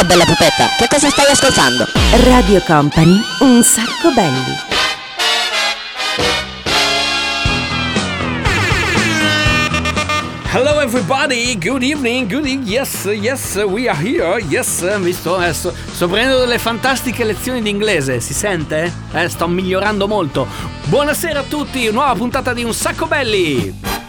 Ciao bella pupetta, che cosa stai ascoltando? Radio Company, un sacco belli. Hello everybody, good evening, good evening, yes, yes, we are here, yes, mi sto, eh, sto, sto prendendo delle fantastiche lezioni di inglese, si sente? Eh, sto migliorando molto. Buonasera a tutti, nuova puntata di Un Sacco Belli!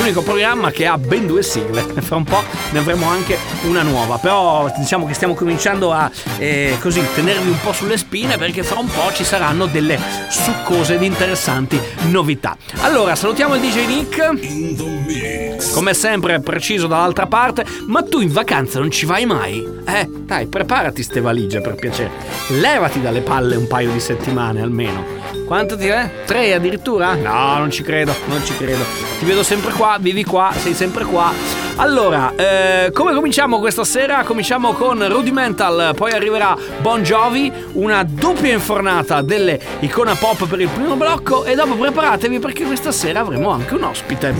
L'unico programma che ha ben due sigle. Fra un po' ne avremo anche una nuova. Però diciamo che stiamo cominciando a eh, così tenervi un po' sulle spine perché fra un po' ci saranno delle succose ed interessanti novità. Allora, salutiamo il DJ Nick. Come sempre, preciso dall'altra parte, ma tu in vacanza non ci vai mai? Eh, dai, preparati ste valigie per piacere. Levati dalle palle un paio di settimane almeno. Quanto ti è? Tre addirittura? No, non ci credo, non ci credo. Ti vedo sempre qua, vivi qua, sei sempre qua. Allora, eh, come cominciamo questa sera? Cominciamo con Rudimental, poi arriverà Bon Jovi, una doppia infornata delle icona pop per il primo blocco e dopo preparatevi perché questa sera avremo anche un ospite.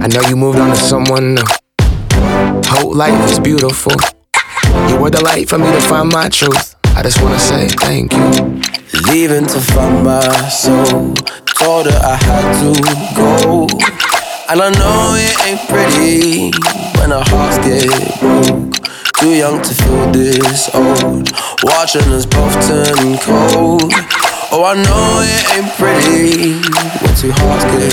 I know you moved on to someone new. Whole life is beautiful. You were the light for me to find my truth. I just wanna say thank you. Leaving to find my soul. Told her I had to go. And I know it ain't pretty when our hearts get broke. Too young to feel this old. Watching us both turn cold. Oh, I know it ain't pretty when two hearts get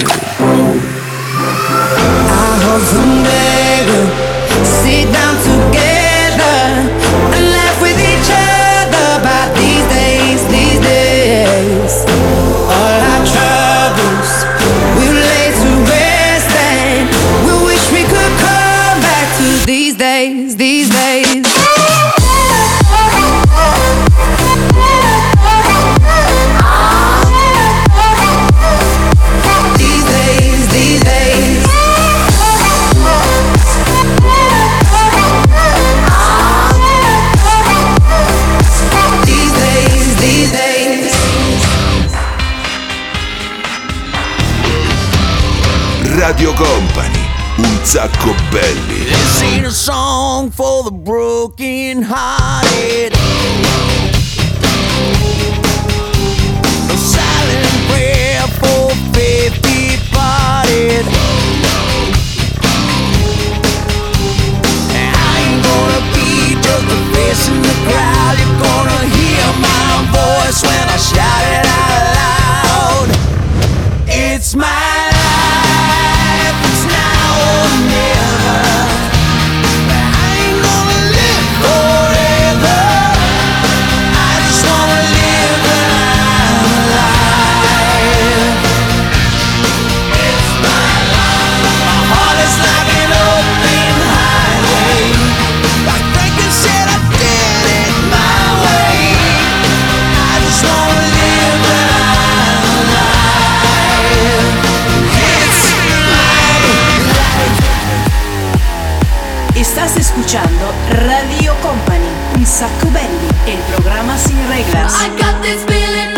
escuchando Radio Company, un sacco belli, el programa sin reglas. I got this feeling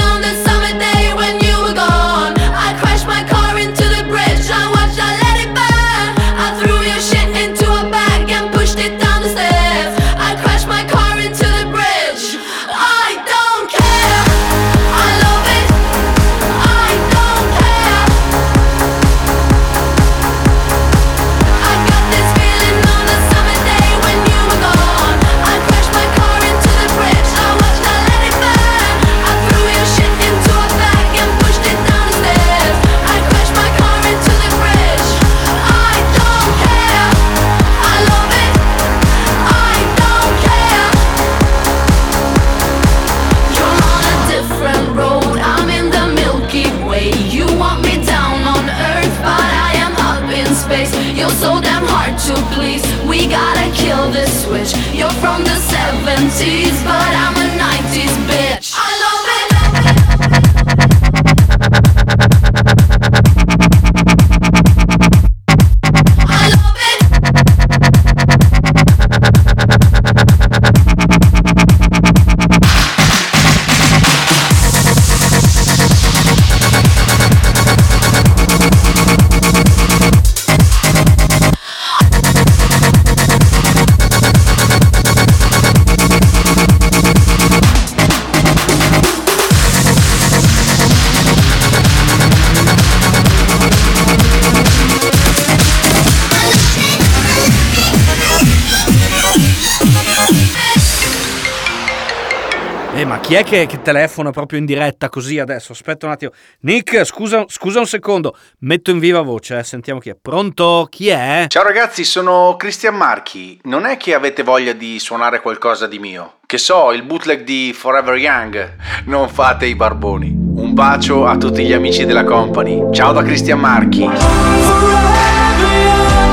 You're so damn hard to please. We gotta kill this switch. You're from the 70s, but I'm a 90s bitch. Chi è che, che telefona proprio in diretta così adesso? Aspetta un attimo. Nick, scusa, scusa un secondo. Metto in viva voce, eh. sentiamo chi è. Pronto? Chi è? Ciao ragazzi, sono Cristian Marchi. Non è che avete voglia di suonare qualcosa di mio? Che so, il bootleg di Forever Young. Non fate i barboni. Un bacio a tutti gli amici della company. Ciao da Cristian Marchi. Stai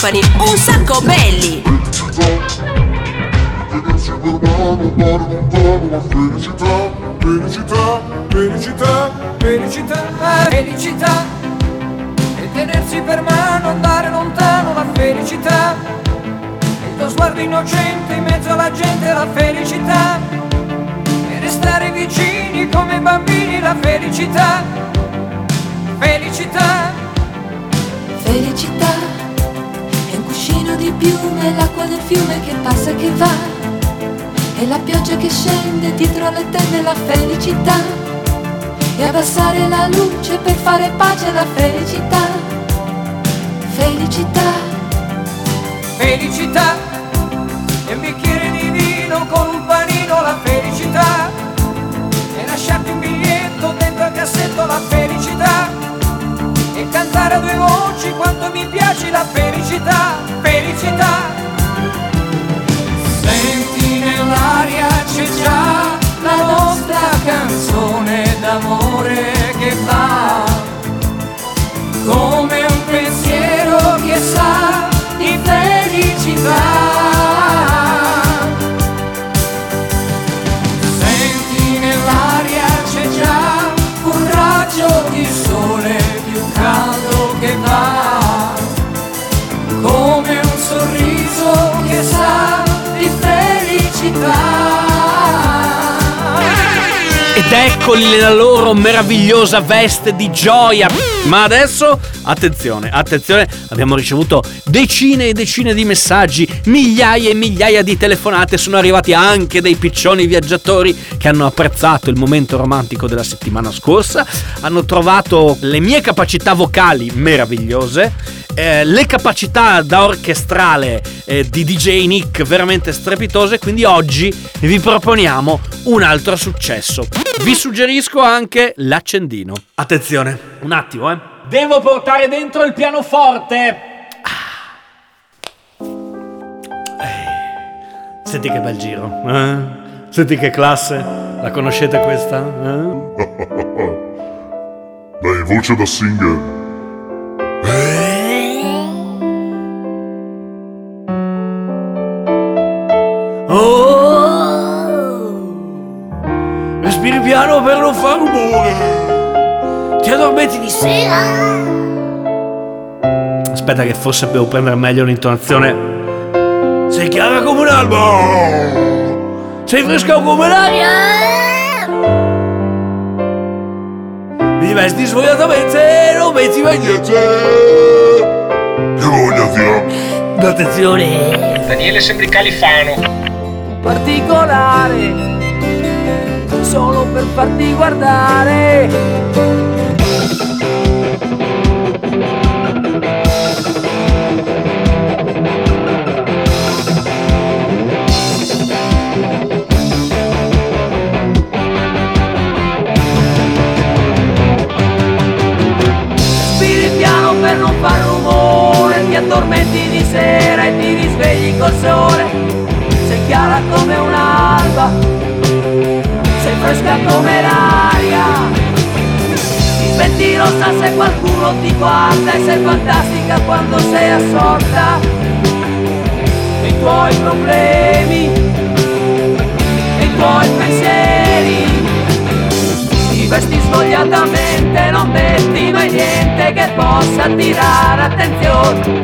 Company, un sacco belli. Felicità, felicità, felicità, felicità. E tenersi per mano, andare lontano, la felicità. Il tuo sguardo innocente in mezzo alla gente, la felicità. E restare vicini come bambini, la felicità. Felicità. Felicità di piume, l'acqua del fiume che passa e che va. E la pioggia che scende dietro le tende, la felicità. E abbassare la luce per fare pace, la felicità. Felicità. felicità e un bicchiere di vino con un panino la felicità e lasciarti un biglietto dentro al cassetto la felicità e cantare a due voci quanto mi piace la felicità felicità. Senti nell'aria c'è già la nostra canzone d'amore Eccoli la loro meravigliosa veste di gioia. Ma adesso, attenzione, attenzione, abbiamo ricevuto decine e decine di messaggi, migliaia e migliaia di telefonate, sono arrivati anche dei piccioni viaggiatori che hanno apprezzato il momento romantico della settimana scorsa, hanno trovato le mie capacità vocali meravigliose, eh, le capacità da orchestrale eh, di DJ Nick veramente strepitose, quindi oggi vi proponiamo un altro successo. Vi suggerisco anche l'accendino. Attenzione, un attimo, eh. Devo portare dentro il pianoforte. Ah. Eh, Senti che bel giro, eh? Senti che classe. La conoscete questa? Eh? Dai, voce da singer. Oh! Respiri piano per non far rumore. Ti addormenti di sera. Aspetta che forse devo prendere meglio l'intonazione. Sei chiara come un'alba. Sei fresca come l'aria. Mi vesti svogliatamente, non metti mai niente. Che voglia ti ha? Attenzione. Daniele sembri califano. particolare solo per farti guardare. Addormenti di sera e ti risvegli col sole. Sei chiara come un'alba fresca come l'aria Diventi rossa se qualcuno ti guarda E sei fantastica quando sei assorta Nei tuoi problemi Nei tuoi pensieri ti vesti svogliatamente, non metti mai niente che possa attirare attenzione.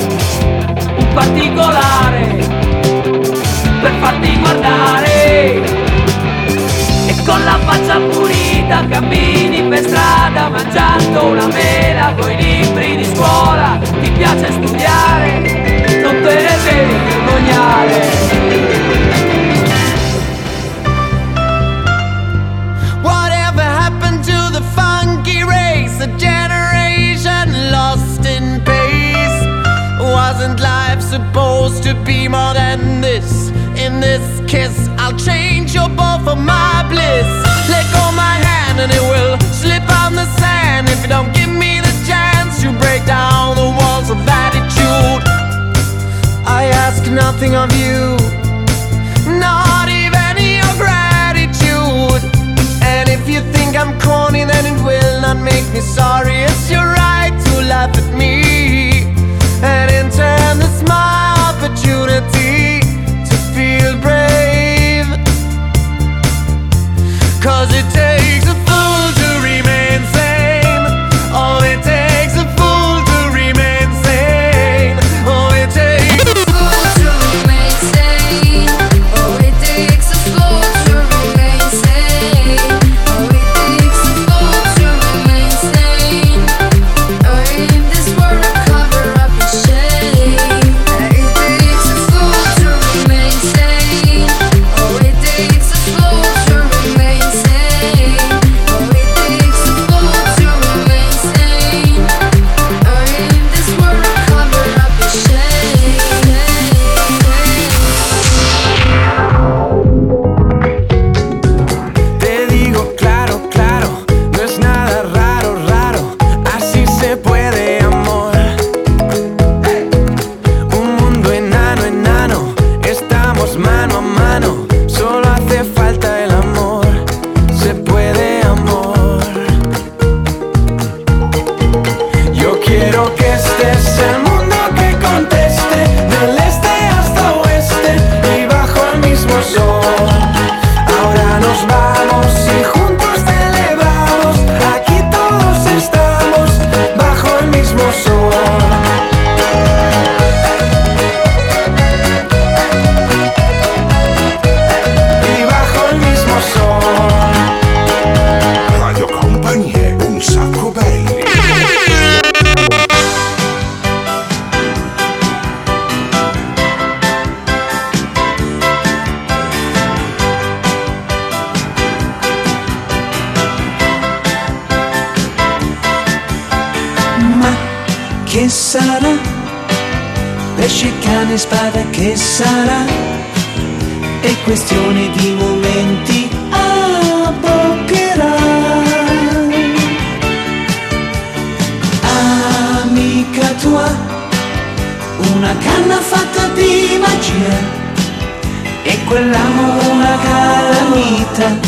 Un particolare per farti guardare. Con la faccia pulita cammini per strada mangiando una mela coi libri di scuola. Ti piace studiare, non te ne devi vergognare. Whatever happened to the funky race? A generation lost in pace. Wasn't life supposed to be more than this kiss, I'll change your bow for my bliss. Let go my hand and it will slip on the sand. If you don't give me the chance to break down the walls of attitude, I ask nothing of you. Not even your gratitude. And if you think I'm corny, then it will not make me sorry. It's your right questione di momenti, abboccherà. Amica tua, una canna fatta di magia. E quell'amo una calamita,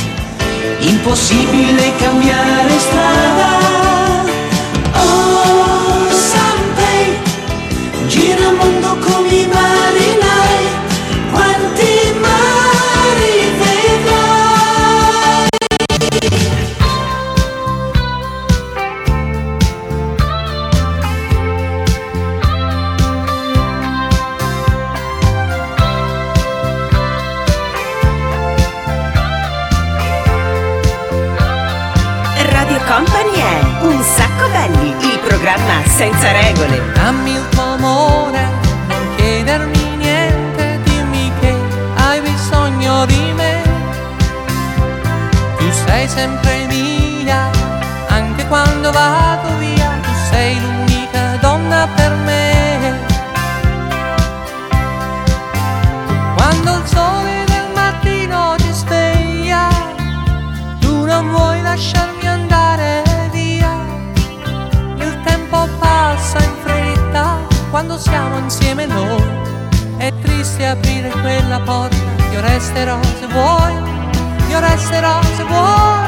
impossibile cambiare strada. Programma senza regole. Dammi il tuo amore, non chiedermi niente, dimmi che hai bisogno di me. Tu sei sempre mia, anche quando vado via, insieme noi. È triste aprire quella porta, io resterò se vuoi, io resterò se vuoi.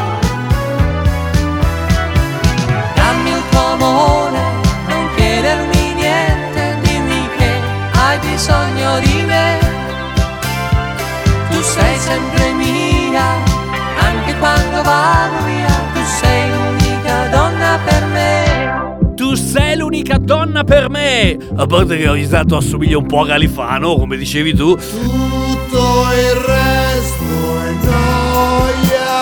Dammi il tuo amore, non chiedermi niente, dimmi che hai bisogno di me. Tu sei sempre mia, Tu sei l'unica donna per me! A parte che ogni tanto assomiglia un po' a Galifano, come dicevi tu. Tutto il resto è noia.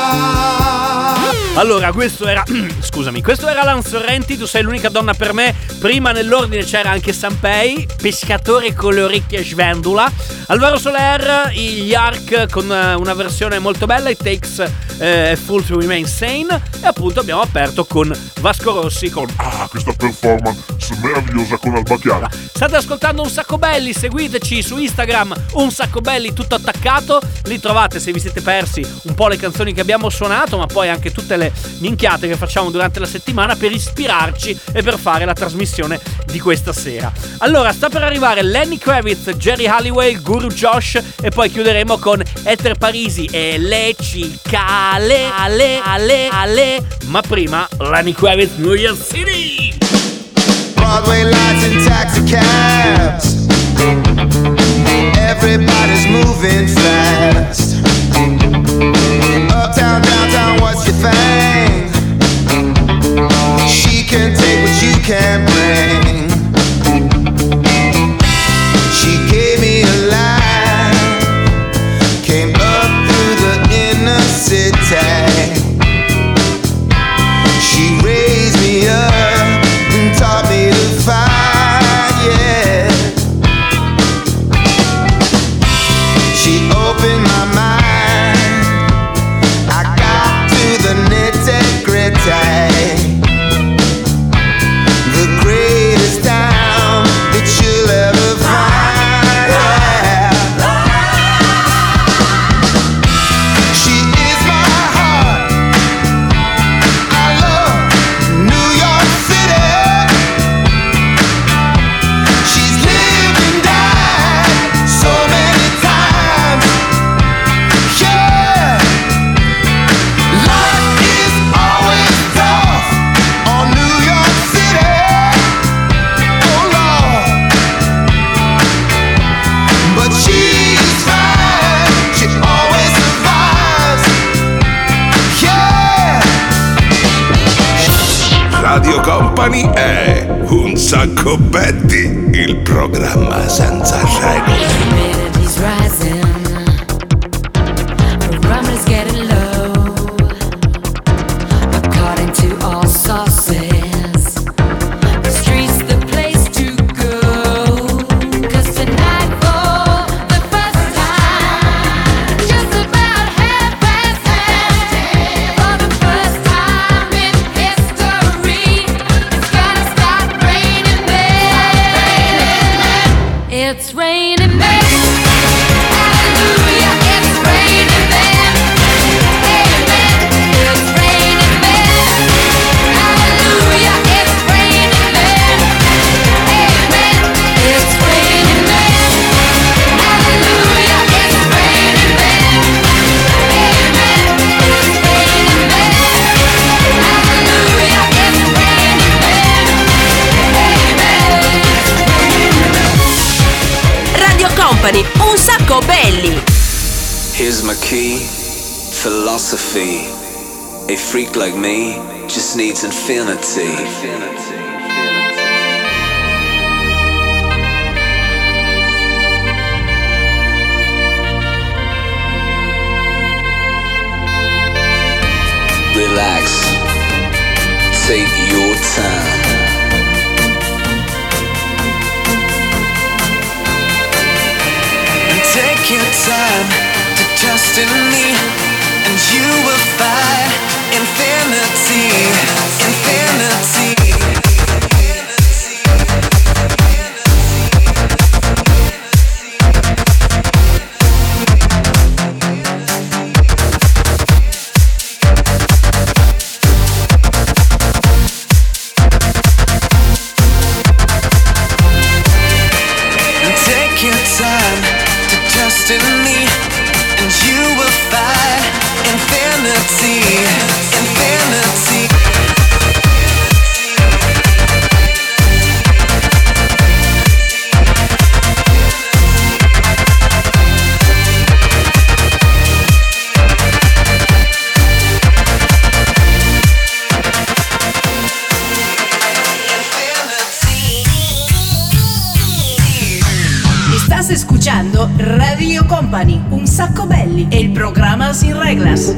Allora, questo era. Scusami, questo era Alan Sorrenti, tu sei l'unica donna per me. Prima nell'ordine c'era anche Sanpei, pescatore con le orecchie svendula. Alvaro Soler, gli Ark con eh, una versione molto bella, It Takes eh, Full to Remain Sane. E appunto abbiamo aperto con Vasco Rossi con. Ah, questa performance meravigliosa con Alba Chiara. State ascoltando Un Sacco Belli, seguiteci su Instagram Un Sacco Belli tutto attaccato, lì trovate se vi siete persi un po' le canzoni che abbiamo suonato, ma poi anche tutte le minchiate che facciamo durante la settimana per ispirarci e per fare la trasmissione di questa sera. Allora, sta per arrivare Lenny Kravitz, Jerry Halliwell, Guru Josh e poi chiuderemo con Ether Parisi e Leci Cale, Ale, Ale, Ale, ma prima Lenny Kravitz New York City! Broadway lights and taxi cabs. Everybody's moving fast. Programma senza infinity. A freak like me just needs infinity. infinity. relax, take your time. Take your time to trust in me and you will find infinity, infinity. Company, un sacco belli e il programma sin reglas.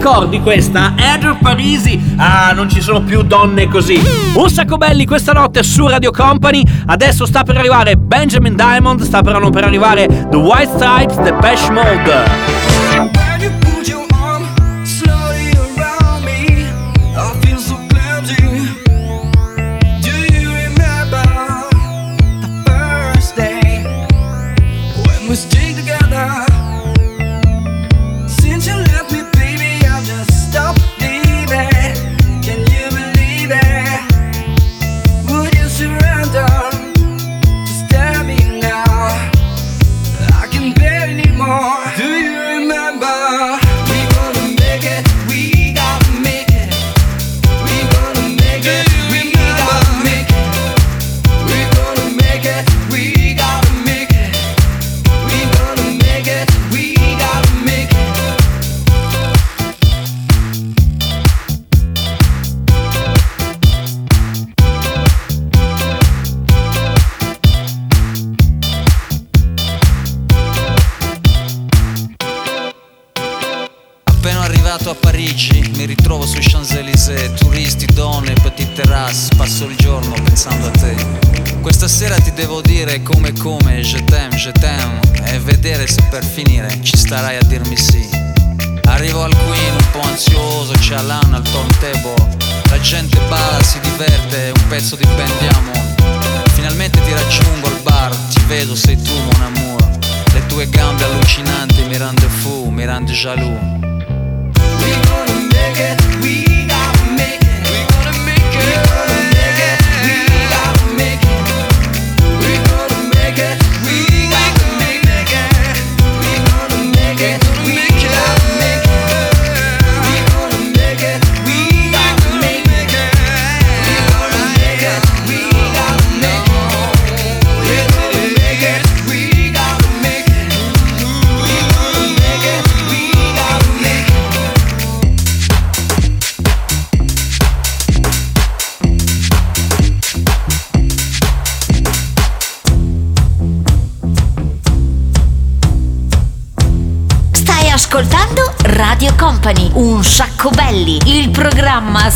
ricordi questa? Andrew Parisi! Ah, non ci sono più donne così! Un sacco belli questa notte su Radio Company. Adesso sta per arrivare Benjamin Diamond, sta per non per arrivare The White Stripes, The Pesh Mode.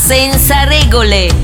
Senza regole.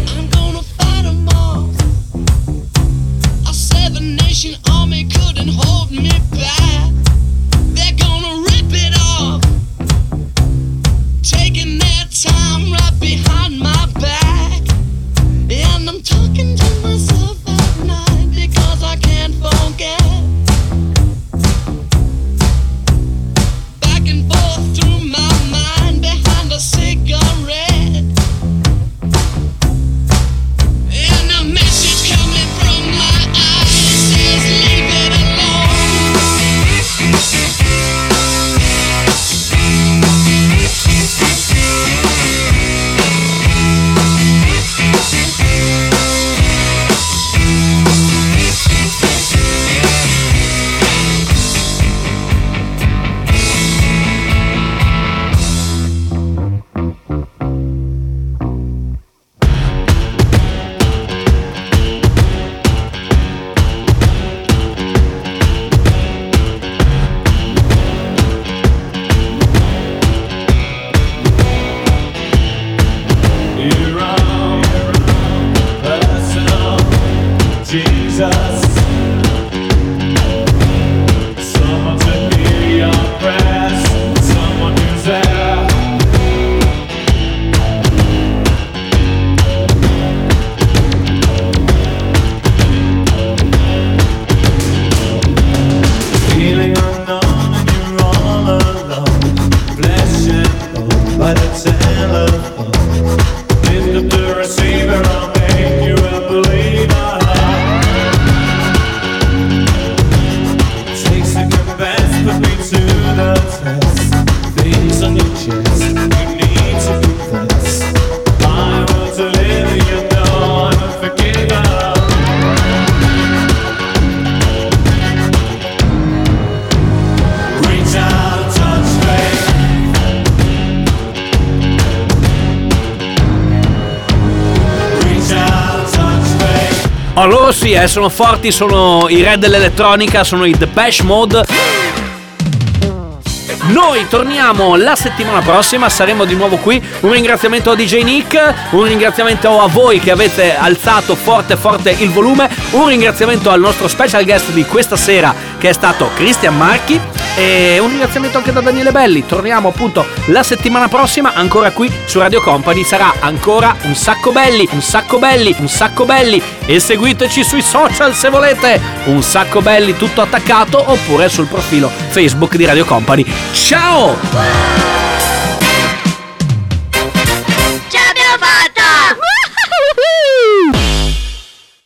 Oh, loro sì, eh, sono forti, sono i re dell'elettronica, sono i Depeche Mode. Noi torniamo la settimana prossima, saremo di nuovo qui. Un ringraziamento a DJ Nick, un ringraziamento a voi che avete alzato forte forte il volume, un ringraziamento al nostro special guest di questa sera che è stato Cristian Marchi e un ringraziamento anche da Daniele Belli. Torniamo appunto la settimana prossima ancora qui su Radio Company, sarà ancora un sacco belli, un sacco belli, un sacco belli e seguiteci sui social se volete. Un sacco belli tutto attaccato oppure sul profilo Facebook di Radio Company. Ciao!